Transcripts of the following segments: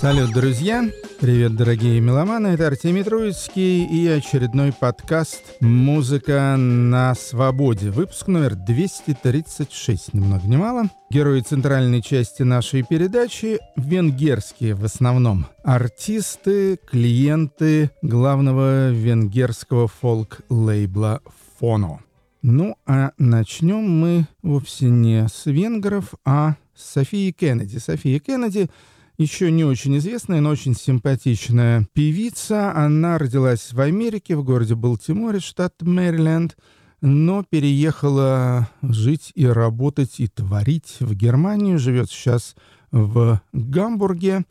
Салют, друзья! Привет, дорогие меломаны! Это Артемий Троицкий и очередной подкаст «Музыка на свободе». Выпуск номер 236, ни много ни мало. Герои центральной части нашей передачи — венгерские в основном. Артисты, клиенты главного венгерского фолк-лейбла «Фоно». Ну, а начнем мы вовсе не с венгров, а с Софии Кеннеди. София Кеннеди — еще не очень известная, но очень симпатичная певица. Она родилась в Америке, в городе Балтиморе, штат Мэриленд, но переехала жить и работать и творить в Германию. Живет сейчас в Гамбурге.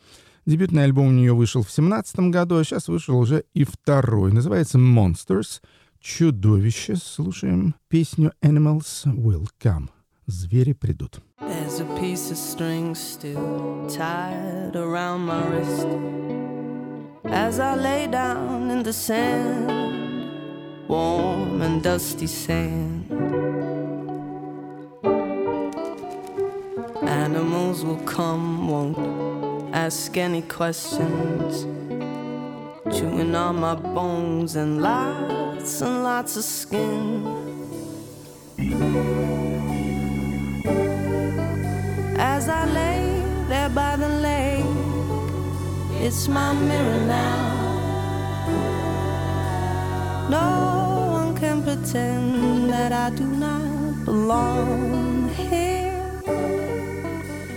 Дебютный альбом у нее вышел в 2017 году, а сейчас вышел уже и второй. Называется «Monsters». Чудовище. Слушаем песню «Animals Will Come». Звери придут. There's a piece of string still tied around my wrist as I lay down in the sand, warm and dusty sand. Animals will come, won't ask any questions, chewing on my bones and lots and lots of skin. As I lay there by the lake, it's my mirror now. No one can pretend that I do not belong here.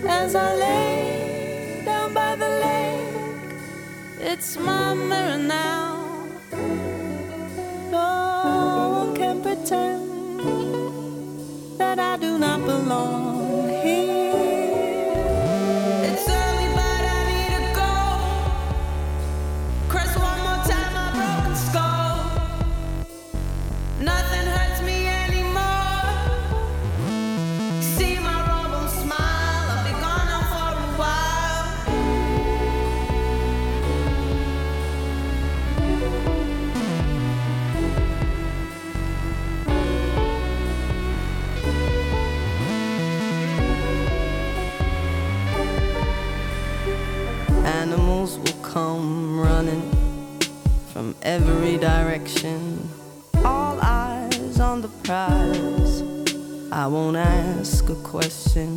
As I lay down by the lake, it's my mirror now. No one can pretend that I do not belong every direction. All eyes on the prize. I won't ask a question.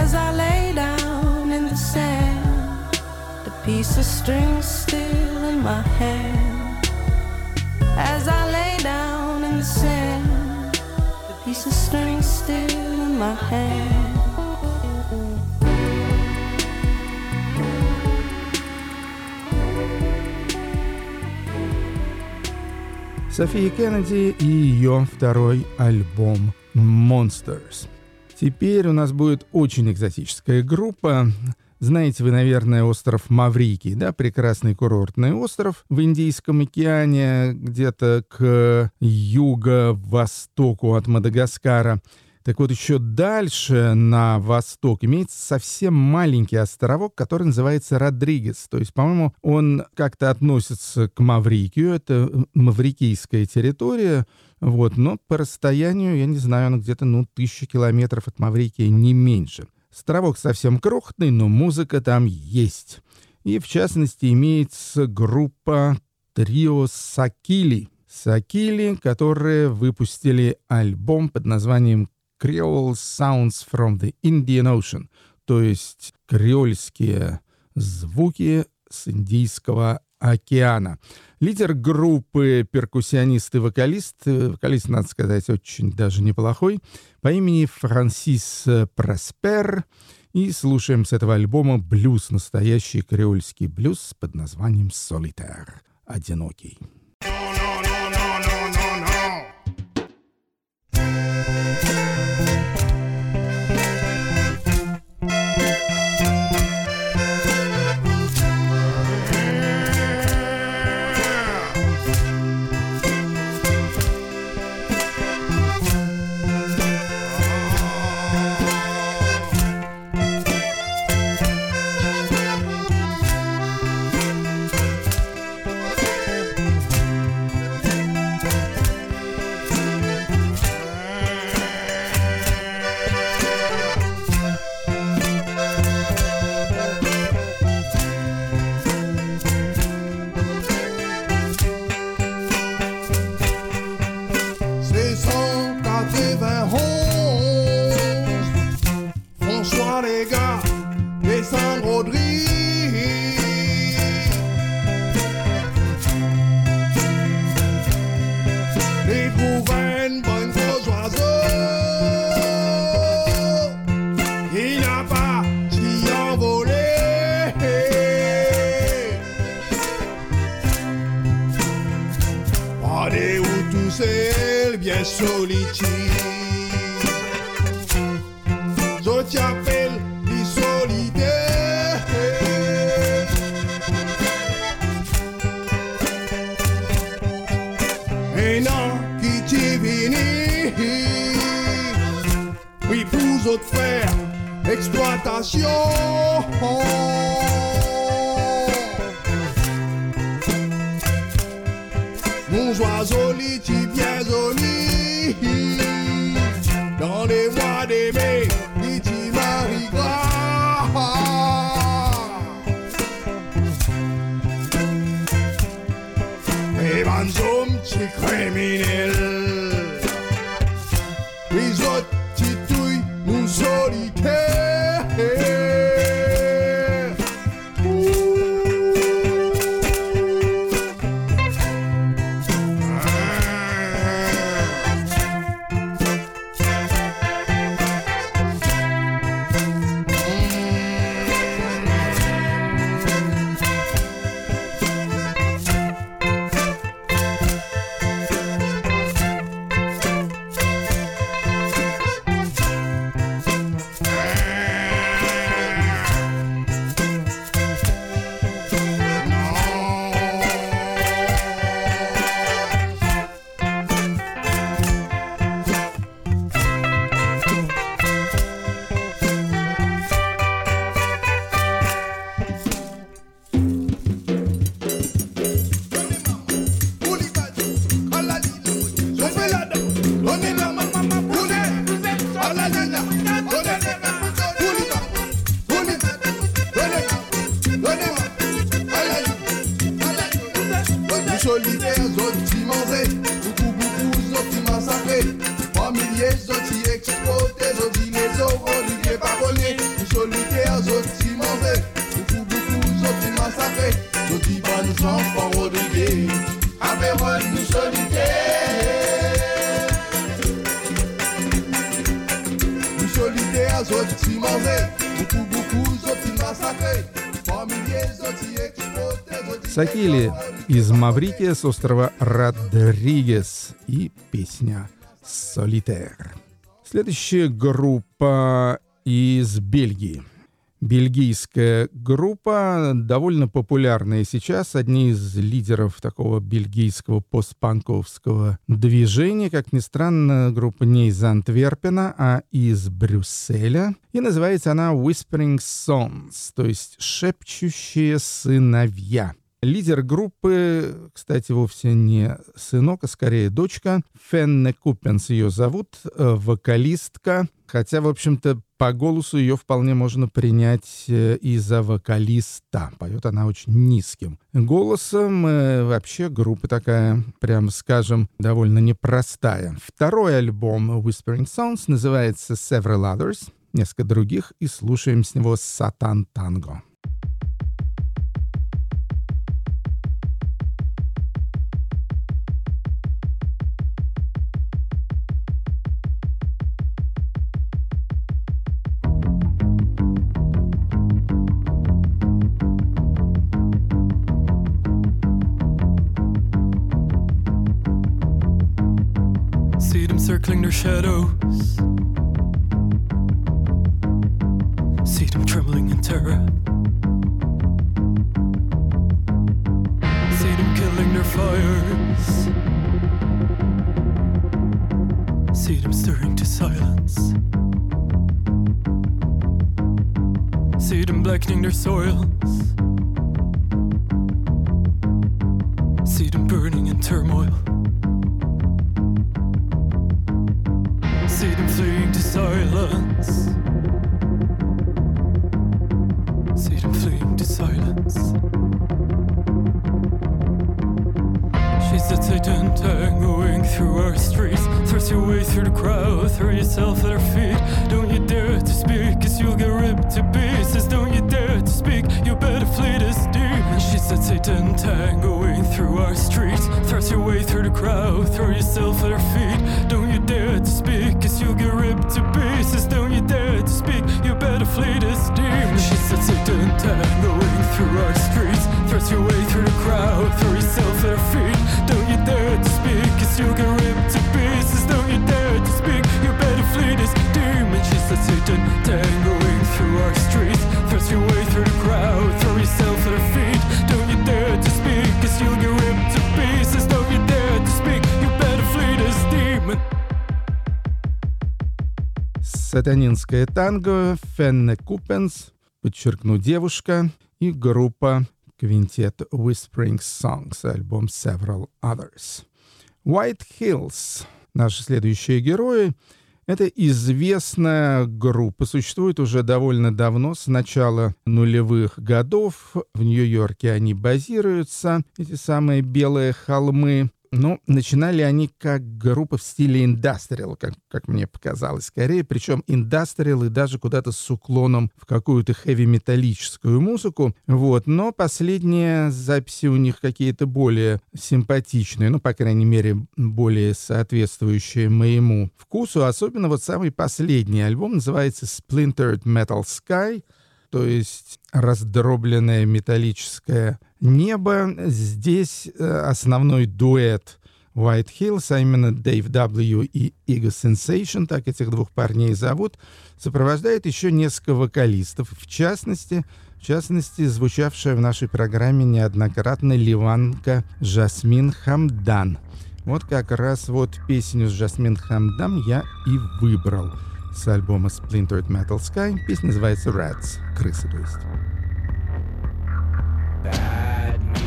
As I lay down in the sand, the piece of string still in my hand. As I lay down in the sand, the piece of string still in my hand. София Кеннеди и ее второй альбом «Monsters». Теперь у нас будет очень экзотическая группа. Знаете вы, наверное, остров Маврикий, да, прекрасный курортный остров в Индийском океане, где-то к юго-востоку от Мадагаскара. Так вот, еще дальше, на восток, имеется совсем маленький островок, который называется Родригес. То есть, по-моему, он как-то относится к Маврикию. Это маврикийская территория. Вот, но по расстоянию, я не знаю, он где-то, ну, тысячу километров от Маврикии, не меньше. Островок совсем крохотный, но музыка там есть. И, в частности, имеется группа Трио Сакили. Сакили, которые выпустили альбом под названием Creole Sounds from the Indian Ocean, то есть креольские звуки с Индийского океана. Лидер группы перкуссионист и вокалист, э, вокалист, надо сказать, очень даже неплохой, по имени Франсис Проспер. И слушаем с этого альбома блюз, настоящий креольский блюз под названием «Солитер» — «Одинокий». Сакили из Маврикия с острова Родригес и песня «Солитер». Следующая группа из Бельгии. Бельгийская группа, довольно популярная сейчас, одни из лидеров такого бельгийского постпанковского движения. Как ни странно, группа не из Антверпена, а из Брюсселя. И называется она Whispering Sons, то есть «Шепчущие сыновья». Лидер группы, кстати, вовсе не сынок, а скорее дочка. Фенне Купенс ее зовут, э, вокалистка. Хотя, в общем-то, по голосу ее вполне можно принять э, и за вокалиста. Поет она очень низким голосом. Э, Вообще группа такая, прям скажем, довольно непростая. Второй альбом Whispering Sounds называется Several Others, несколько других, и слушаем с него «Сатан Танго». Shadows. See them trembling in terror. See them killing their fires. See them stirring to silence. See them blackening their soils. Thrust your way through the crowd, throw yourself at her feet. Don't you dare to speak, cause you'll get ripped to pieces. Don't you dare to speak, you better flee this demon. She said, Satan tangoing through our streets. Thrust your way through the crowd, throw yourself at her feet. Don't you dare to speak, cause you'll get ripped to pieces. Don't you dare to speak, you better flee this demon. She said, Satan tangoing through our streets. Thrust your way through the crowd, throw yourself at her feet. Don't you dare to speak, сатанинское танго, Фенне Купенс, подчеркну, девушка, и группа квинтет Whispering Songs, альбом Several Others. White Hills, наши следующие герои, это известная группа, существует уже довольно давно, с начала нулевых годов. В Нью-Йорке они базируются, эти самые белые холмы. Но начинали они как группа в стиле индастриал, как, как мне показалось, скорее, причем индастриал и даже куда-то с уклоном в какую-то хэви-металлическую музыку. Вот. Но последние записи у них какие-то более симпатичные, ну, по крайней мере, более соответствующие моему вкусу. Особенно вот самый последний альбом называется Splintered Metal Sky — то есть раздробленное металлическое небо. Здесь э, основной дуэт White Hills, а именно Дэйв W. и Ego Sensation, так этих двух парней зовут, сопровождает еще несколько вокалистов, в частности, в частности, звучавшая в нашей программе неоднократно ливанка Жасмин Хамдан. Вот как раз вот песню с Жасмин Хамдан я и выбрал — с альбома Splintered Metal Sky. Песня называется Rats. Крысы, то есть. bad.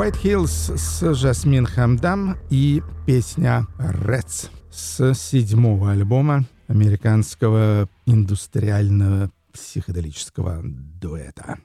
White Hills с Жасмин Хамдам и песня Reds с седьмого альбома американского индустриального психоделического дуэта.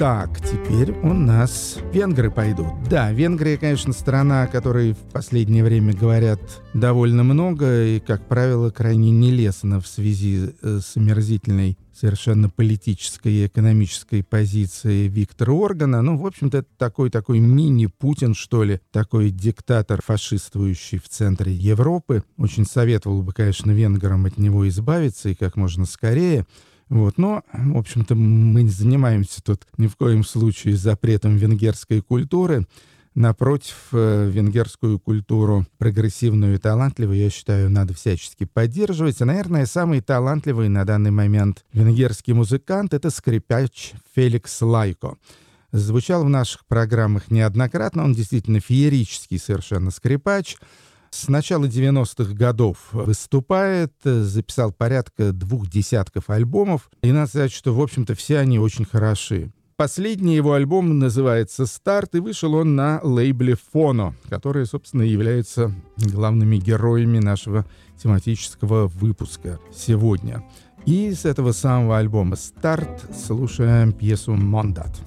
Так, теперь у нас венгры пойдут. Да, Венгрия, конечно, страна, о которой в последнее время говорят довольно много и, как правило, крайне нелестно в связи э, с омерзительной совершенно политической и экономической позиции Виктора Органа. Ну, в общем-то, это такой такой мини-Путин, что ли, такой диктатор, фашистующий в центре Европы. Очень советовал бы, конечно, венграм от него избавиться и как можно скорее. Вот. Но, в общем-то, мы не занимаемся тут ни в коем случае запретом венгерской культуры. Напротив, э, венгерскую культуру прогрессивную и талантливую, я считаю, надо всячески поддерживать. И, наверное, самый талантливый на данный момент венгерский музыкант — это скрипач Феликс Лайко. Звучал в наших программах неоднократно, он действительно феерический совершенно скрипач. С начала 90-х годов выступает, записал порядка двух десятков альбомов. И надо сказать, что, в общем-то, все они очень хороши. Последний его альбом называется «Старт», и вышел он на лейбле «Фоно», которые, собственно, являются главными героями нашего тематического выпуска сегодня. И с этого самого альбома «Старт» слушаем пьесу «Мондат».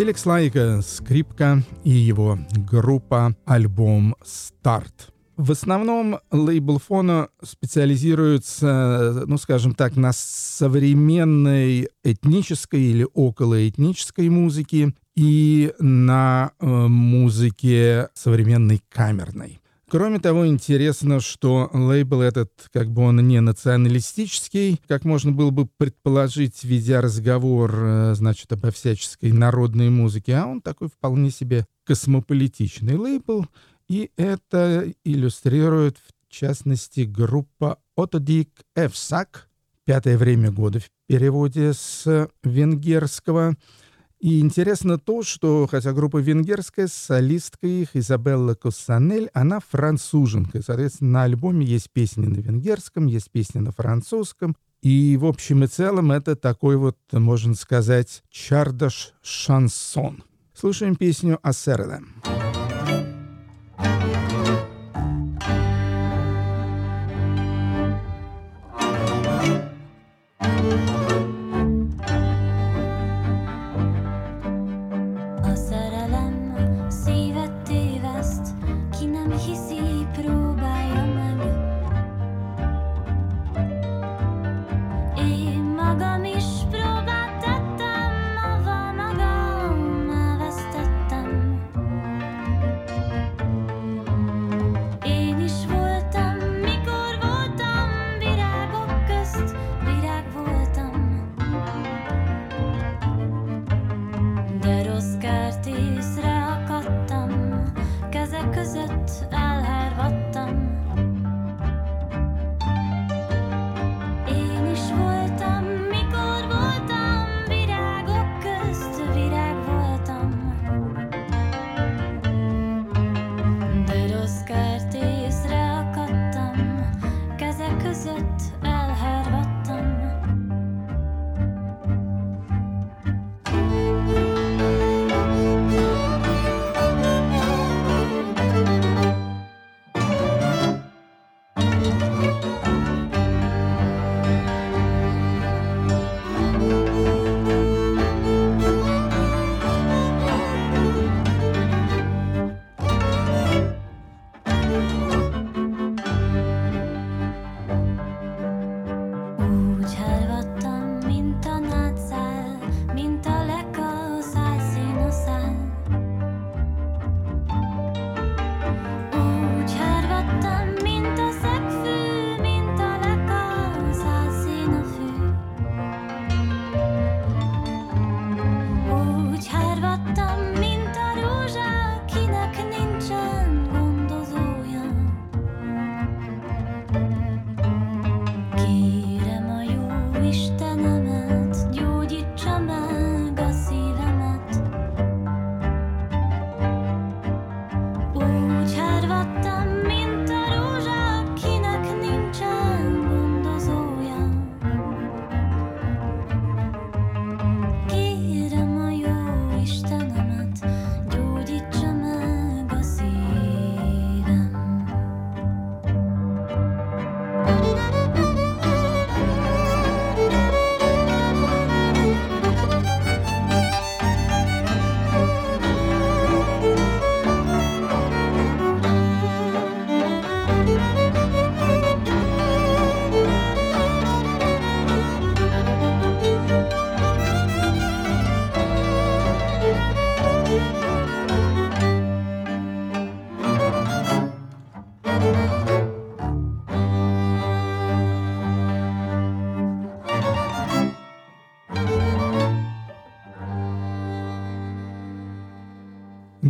Феликс Лайка, скрипка и его группа альбом «Старт». В основном лейбл Фона специализируется, ну, скажем так, на современной этнической или околоэтнической музыке и на э, музыке современной камерной. Кроме того, интересно, что лейбл этот, как бы он не националистический, как можно было бы предположить, ведя разговор, э, значит, обо всяческой народной музыке, а он такой вполне себе космополитичный лейбл, и это иллюстрирует, в частности, группа Отодик Эвсак, «Пятое время года» в переводе с венгерского, и интересно то, что, хотя группа венгерская, солистка их Изабелла Коссанель, она француженка. Соответственно, на альбоме есть песни на венгерском, есть песни на французском. И в общем и целом это такой вот, можно сказать, чардаш-шансон. Слушаем песню «Ассердем».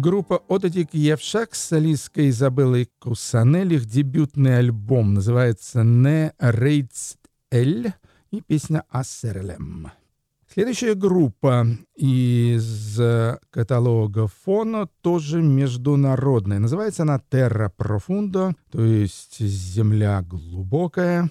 Группа Отодик Евшак с солисткой Изабеллой Кусанель. Их дебютный альбом называется «Не Рейдс Эль» и песня «Ассерлем». Следующая группа из каталога Фоно тоже международная. Называется она «Terra Profundo», то есть «Земля глубокая».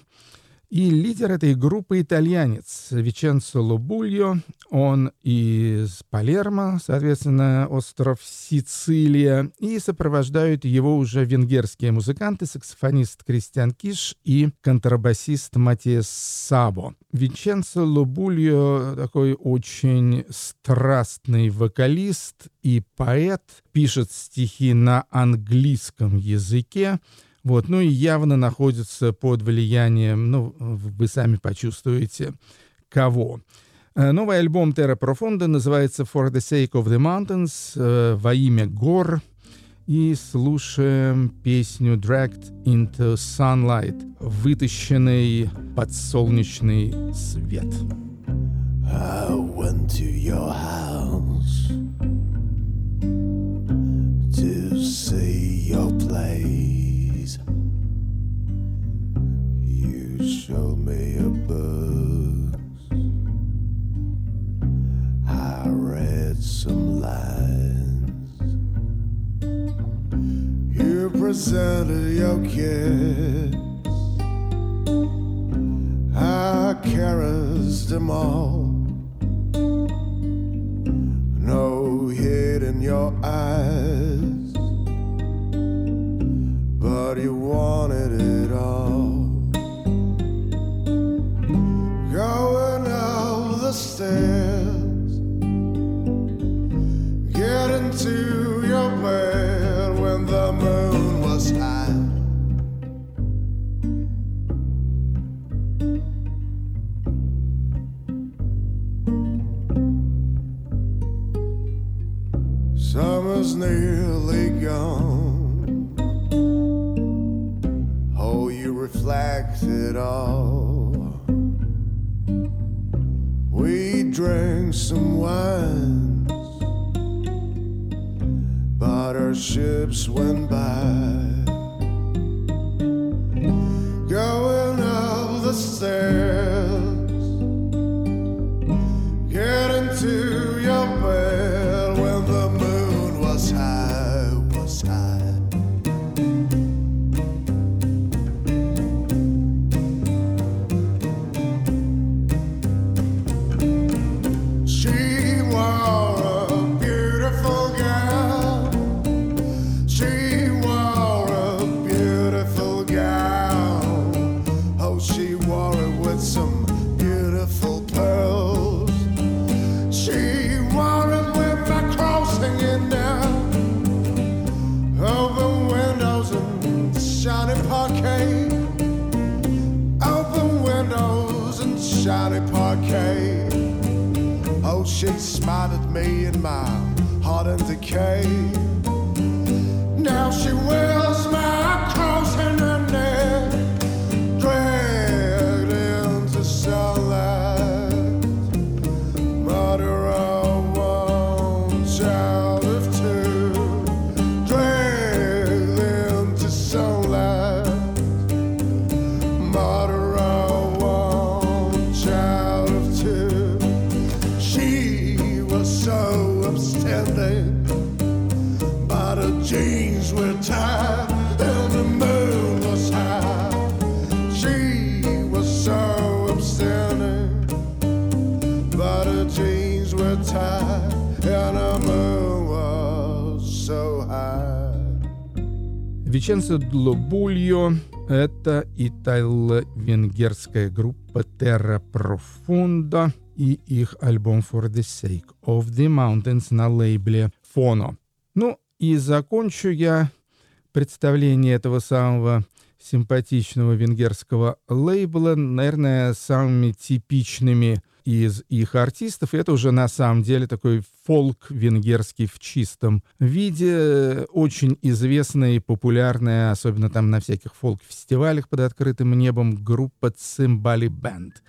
И лидер этой группы итальянец Веченцо Лобульо. Он из Палермо, соответственно, остров Сицилия. И сопровождают его уже венгерские музыканты, саксофонист Кристиан Киш и контрабасист Матиас Сабо. Веченцо Лобульо такой очень страстный вокалист и поэт. Пишет стихи на английском языке. Вот, ну и явно находится под влиянием, ну, вы сами почувствуете, кого. Э, новый альбом Terra Profunda называется For the Sake of the Mountains, э, во имя гор. И слушаем песню Dragged into Sunlight, вытащенный под солнечный свет. I went to your house to see your place. show me a book. I read some lines. You presented your kids. I caressed them all. No hate in your eyes, but you wanted it Виченцо Длобульо — это итало-венгерская группа Terra Profundo и их альбом For the Sake of the Mountains на лейбле Fono. Ну и закончу я представление этого самого симпатичного венгерского лейбла, наверное, самыми типичными из их артистов. И это уже на самом деле такой фолк венгерский в чистом виде, очень известная и популярная, особенно там на всяких фолк-фестивалях под открытым небом, группа Цимбали Бенд.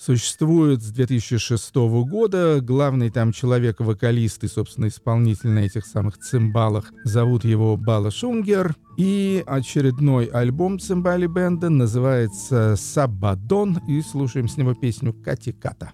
Существует с 2006 года. Главный там человек-вокалист и, собственно, исполнитель на этих самых цимбалах. Зовут его Бала Шунгер. И очередной альбом цимбали бенда называется «Сабадон». И слушаем с него песню «Кати Ката».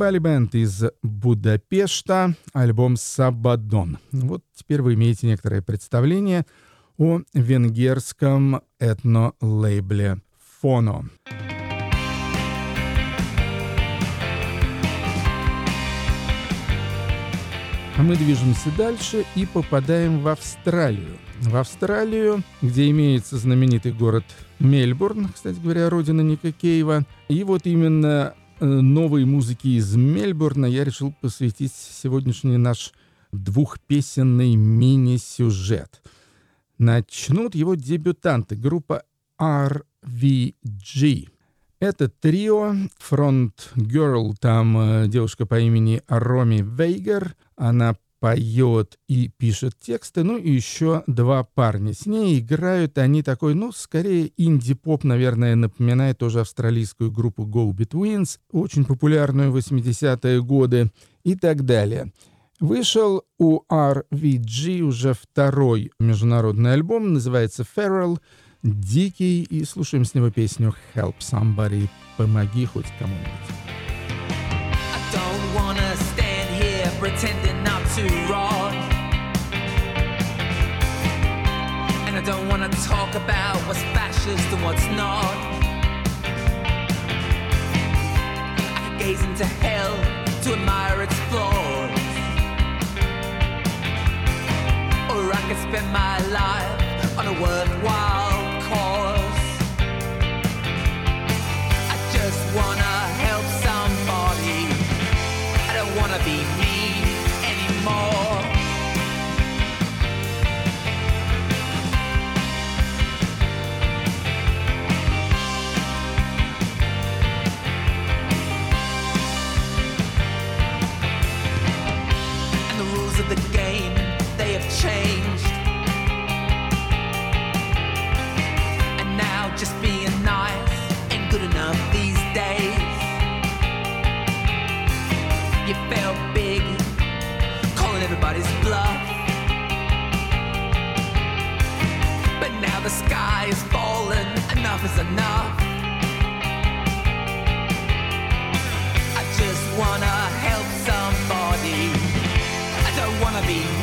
Цимбали Бенд из Будапешта, альбом «Сабадон». Вот теперь вы имеете некоторое представление о венгерском этно-лейбле «Фоно». А мы движемся дальше и попадаем в Австралию. В Австралию, где имеется знаменитый город Мельбурн, кстати говоря, родина Ника Кейва. И вот именно новой музыки из Мельбурна я решил посвятить сегодняшний наш двухпесенный мини-сюжет. Начнут его дебютанты, группа RVG. Это трио, фронт-герл, там э, девушка по имени Роми Вейгер, она поет и пишет тексты, ну и еще два парня. С ней играют они такой, ну, скорее инди-поп, наверное, напоминает тоже австралийскую группу Go Betweens, очень популярную в 80-е годы и так далее. Вышел у RVG уже второй международный альбом, называется Feral, дикий, и слушаем с него песню Help Somebody, помоги хоть кому-нибудь. Pretending not to rot. And I don't wanna talk about what's fascist and what's not. I could gaze into hell to admire its flaws. Or I could spend my life on a worthwhile the game, they have changed. And now just being nice ain't good enough these days. You felt big, calling everybody's bluff. But now the sky is falling, enough is enough. I just wanna be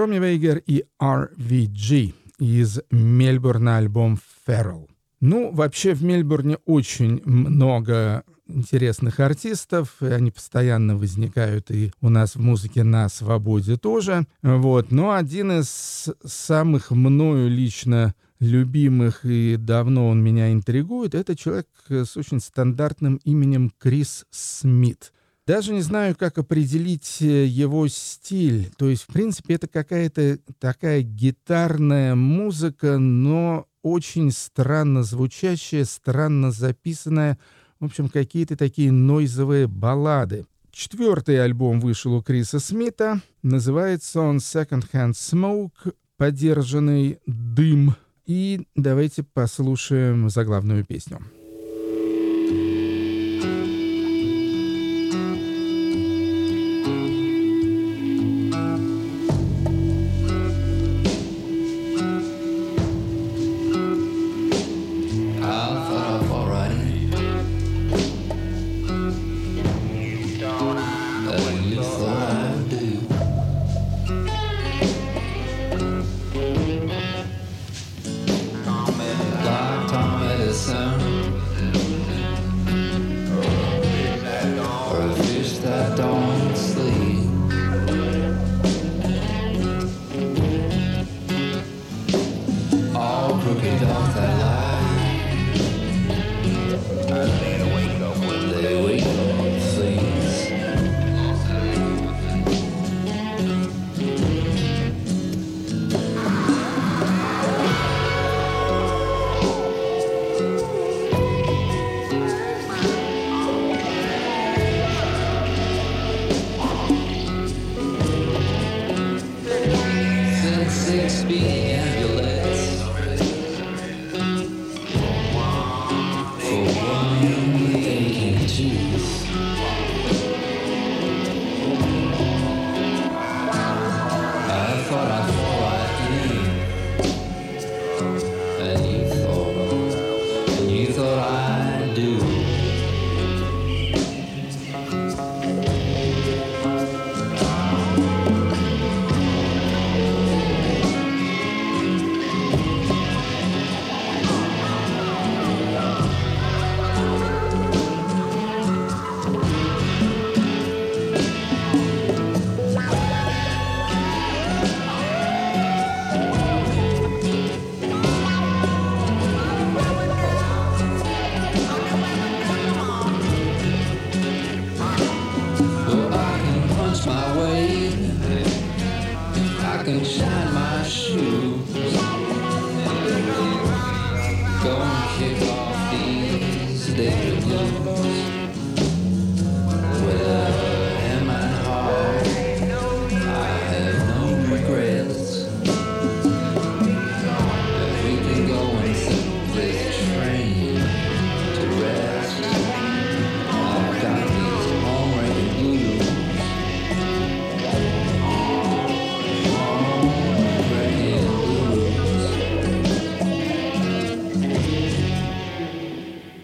Роми Вейгер и RVG из Мельбурна альбом Feral. Ну, вообще в Мельбурне очень много интересных артистов, они постоянно возникают и у нас в музыке на свободе тоже. Вот. Но один из самых мною лично любимых, и давно он меня интригует, это человек с очень стандартным именем Крис Смит. Даже не знаю, как определить э, его стиль. То есть, в принципе, это какая-то такая гитарная музыка, но очень странно звучащая, странно записанная. В общем, какие-то такие нойзовые баллады. Четвертый альбом вышел у Криса Смита. Называется он Second Hand Smoke, подержанный дым. И давайте послушаем заглавную песню.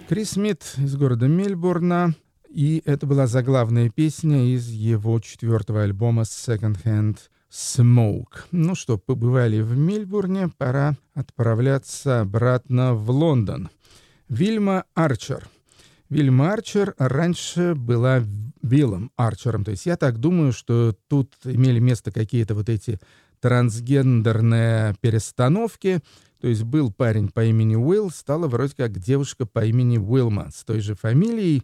Крис Смит из города Мельбурна. И это была заглавная песня из его четвертого альбома Second Hand Smoke. Ну что, побывали в Мельбурне, пора отправляться обратно в Лондон. Вильма Арчер. Вильма Арчер раньше была Виллом Арчером. То есть я так думаю, что тут имели место какие-то вот эти трансгендерные перестановки. То есть был парень по имени Уилл, стала вроде как девушка по имени Уилма с той же фамилией.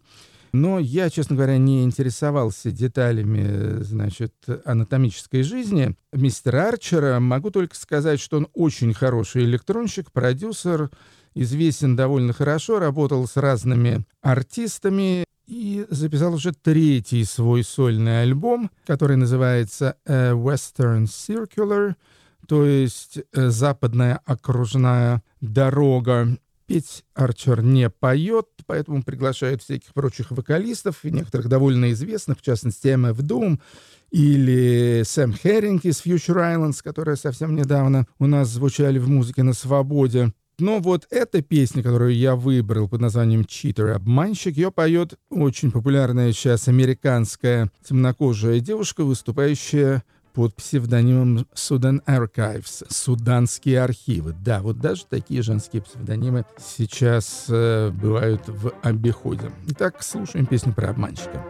Но я, честно говоря, не интересовался деталями, значит, анатомической жизни мистера Арчера. Могу только сказать, что он очень хороший электронщик, продюсер, известен довольно хорошо, работал с разными артистами и записал уже третий свой сольный альбом, который называется «A Western Circular», то есть э, «Западная окружная дорога». Петь Арчер не поет, поэтому приглашает всяких прочих вокалистов, и некоторых довольно известных, в частности, MF Doom или Сэм Херринг из Future Islands, которые совсем недавно у нас звучали в музыке на свободе. Но вот эта песня, которую я выбрал под названием «Читер» — «Обманщик», ее поет очень популярная сейчас американская темнокожая девушка, выступающая под псевдонимом Sudan Archives, суданские архивы. Да, вот даже такие женские псевдонимы сейчас э, бывают в обиходе. Итак, слушаем песню про обманщика.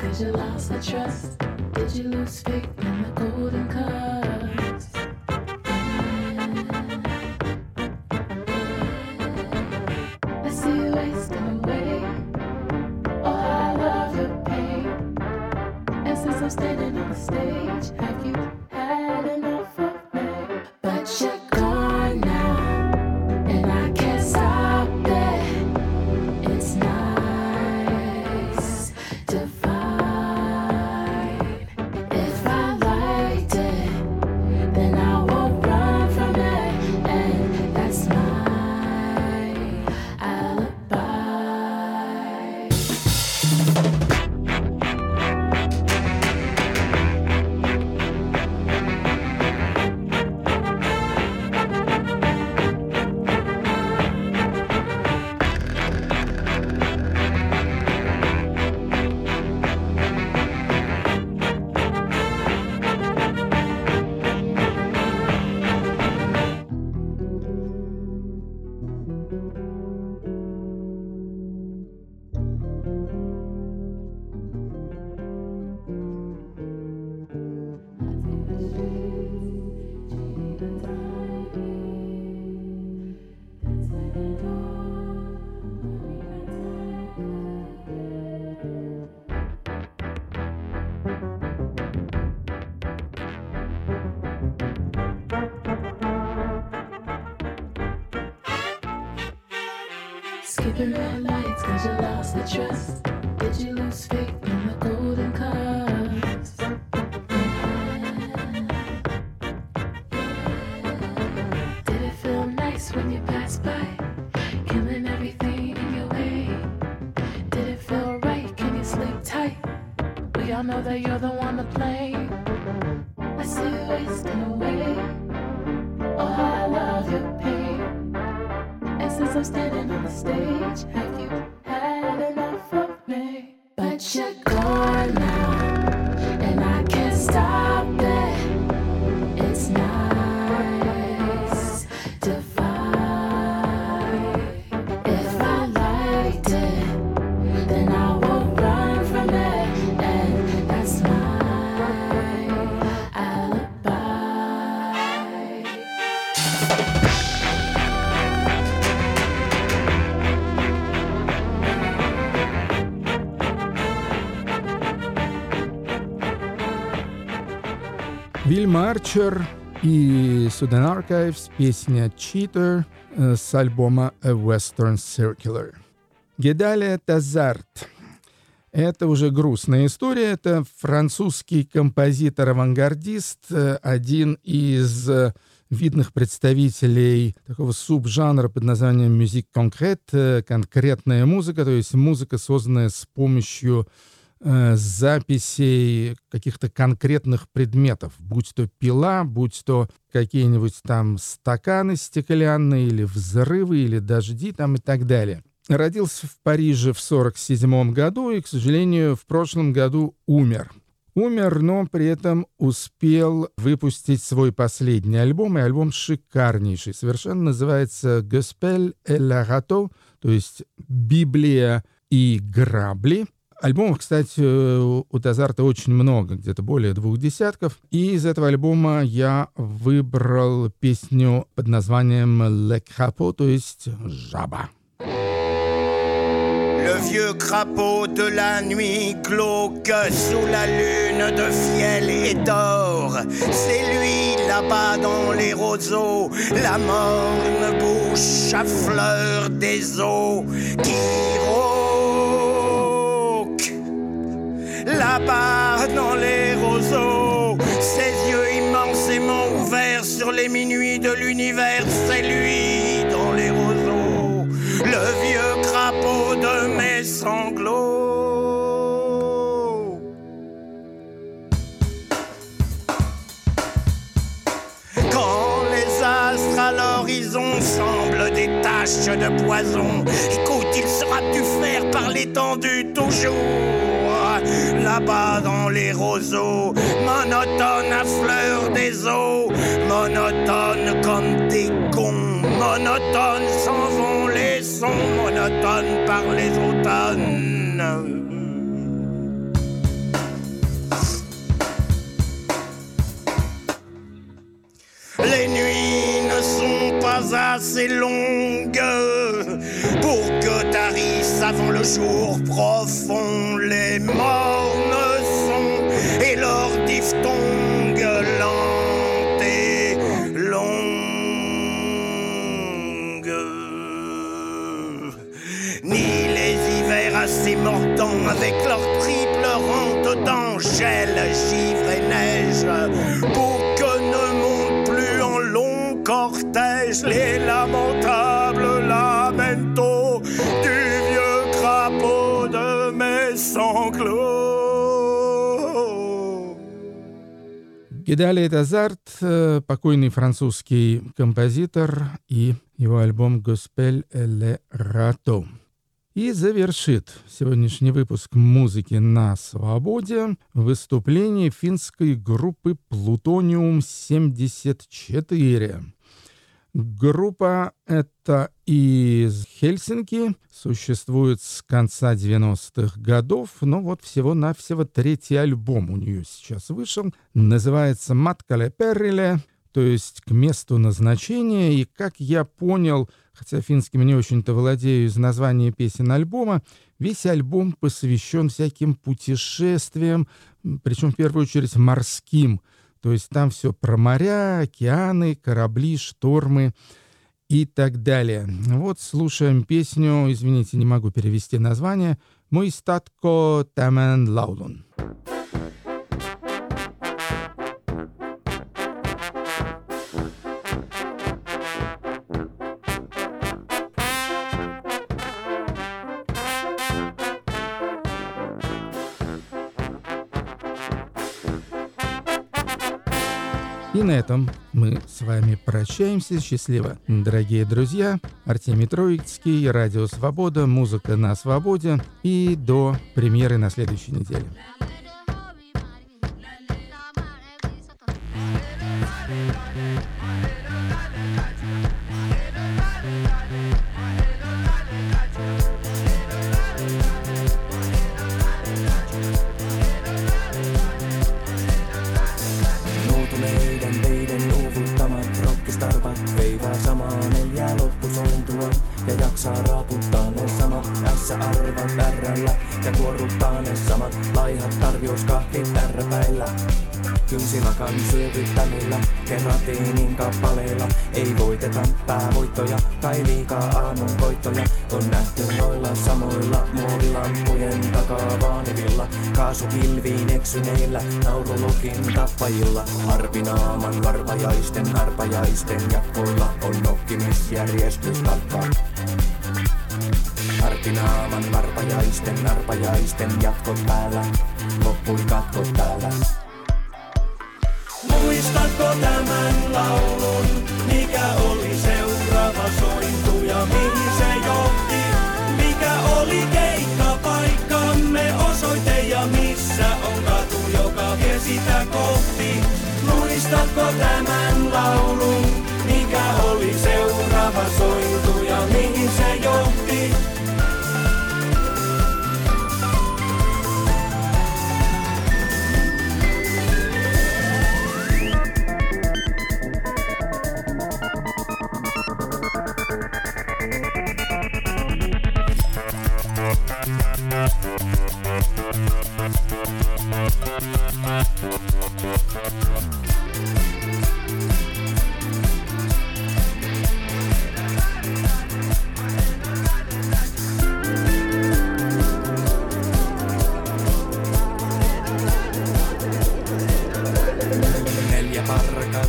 Cause you lost the trust. Did you lose faith in the golden cups? Skipping red lights cause you lost the trust. Did you lose faith in the golden cars? Did it feel nice when you passed by? Killing everything in your way. Did it feel right? Can you sleep tight? We all know that you're the one to blame. I see you wasting away. Арчер и Sudan Archives, песня «Cheater» э, с альбома A Western Circular. Гедалия Тазарт. Это уже грустная история. Это французский композитор-авангардист, э, один из э, видных представителей такого субжанра под названием мюзик конкрет, конкретная музыка, то есть музыка, созданная с помощью записей каких-то конкретных предметов, будь то пила, будь то какие-нибудь там стаканы стеклянные, или взрывы, или дожди там и так далее. Родился в Париже в 1947 году и, к сожалению, в прошлом году умер. Умер, но при этом успел выпустить свой последний альбом, и альбом шикарнейший. Совершенно называется «Gospel et la râteau», то есть «Библия и грабли». Альбомов, кстати, у Тазарта очень много, где-то более двух десятков. И из этого альбома я выбрал песню под названием «Le Crapaud», то есть «Жаба». Le vieux crapaud de la nuit glauque sous la lune de fiel et d'or. C'est lui là-bas dans les roseaux, la morne bouche à fleur des eaux qui rauque. Là-bas dans les roseaux, ses yeux immensément ouverts sur les minuits de l'univers, c'est lui dans les roseaux, le vieux crapaud de mes sanglots. Quand les astres à l'horizon semblent des taches de poison, écoute, il sera dû faire par l'étendue toujours. Là-bas dans les roseaux, monotone à fleur des eaux, monotone comme des gonds, monotone s'en vont les sons, monotone par les automnes. Les nuits ne sont pas assez longues pour que tarissent avant le jour profond Гидалия Тазарт, э, покойный французский композитор и его альбом «Gospel et le Rateau». И завершит сегодняшний выпуск музыки на свободе выступление финской группы «Плутониум-74». Группа эта из Хельсинки, существует с конца 90-х годов, но вот всего-навсего третий альбом у нее сейчас вышел. Называется «Маткале Перриле», то есть «К месту назначения». И, как я понял, хотя финским не очень-то владею из названия песен альбома, весь альбом посвящен всяким путешествиям, причем в первую очередь морским. То есть там все про моря, океаны, корабли, штормы. и так далее. Вот слушаем песню, извините, не могу перевести название, «Мой статко тамен лаулун». И на этом мы с вами прощаемся. Счастливо, дорогие друзья. Артемий Троицкий, Радио Свобода, музыка на свободе. И до премьеры на следующей неделе. Nuutuneiden Ärrällä ja kuorruttaa ne samat laihat tarjouskahvit ärräpäillä. Kynsilakan syövyttämillä, keratiinin kappaleilla ei voiteta päävoittoja tai liikaa aamun koittoja. On nähty noilla samoilla muovilampujen takaa vaanivilla, kaasukilviin eksyneillä, naurulukin tappajilla. Arvinaaman varpajaisten arpajaisten jatkoilla on nokkimisjärjestys takkaa. Artinaaman varpajaisten arpajaisten jatkot päällä, loppui katkot täällä. Muistatko tämän laulun, mikä oli seuraava sointu ja mihin se johti? Mikä oli keikkapaikkamme osoite ja missä on katu, joka vie sitä kohti? Muistatko tämän laulun,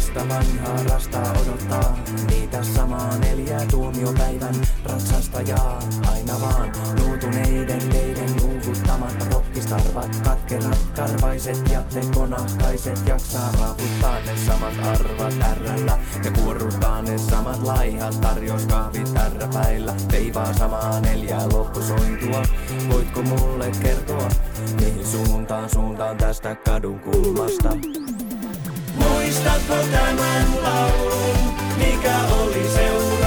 parkasta vanhaa rastaa odottaa. Niitä samaa neljää tuomiopäivän ratsastajaa. Aina vaan nuutuneiden teiden uuvuttamat rockistarvat. Katkerat karvaiset ja tekonahkaiset jaksaa raaputtaa ne samat arvat ärrällä Ja kuorruttaa ne samat laihat tarjouskahvit ärräpäillä Veivaa samaa neljää loppusointua. Voitko mulle kertoa mihin suuntaan suuntaan tästä kadun kulmasta? Muistatko tämän laulun, mikä oli seuraava?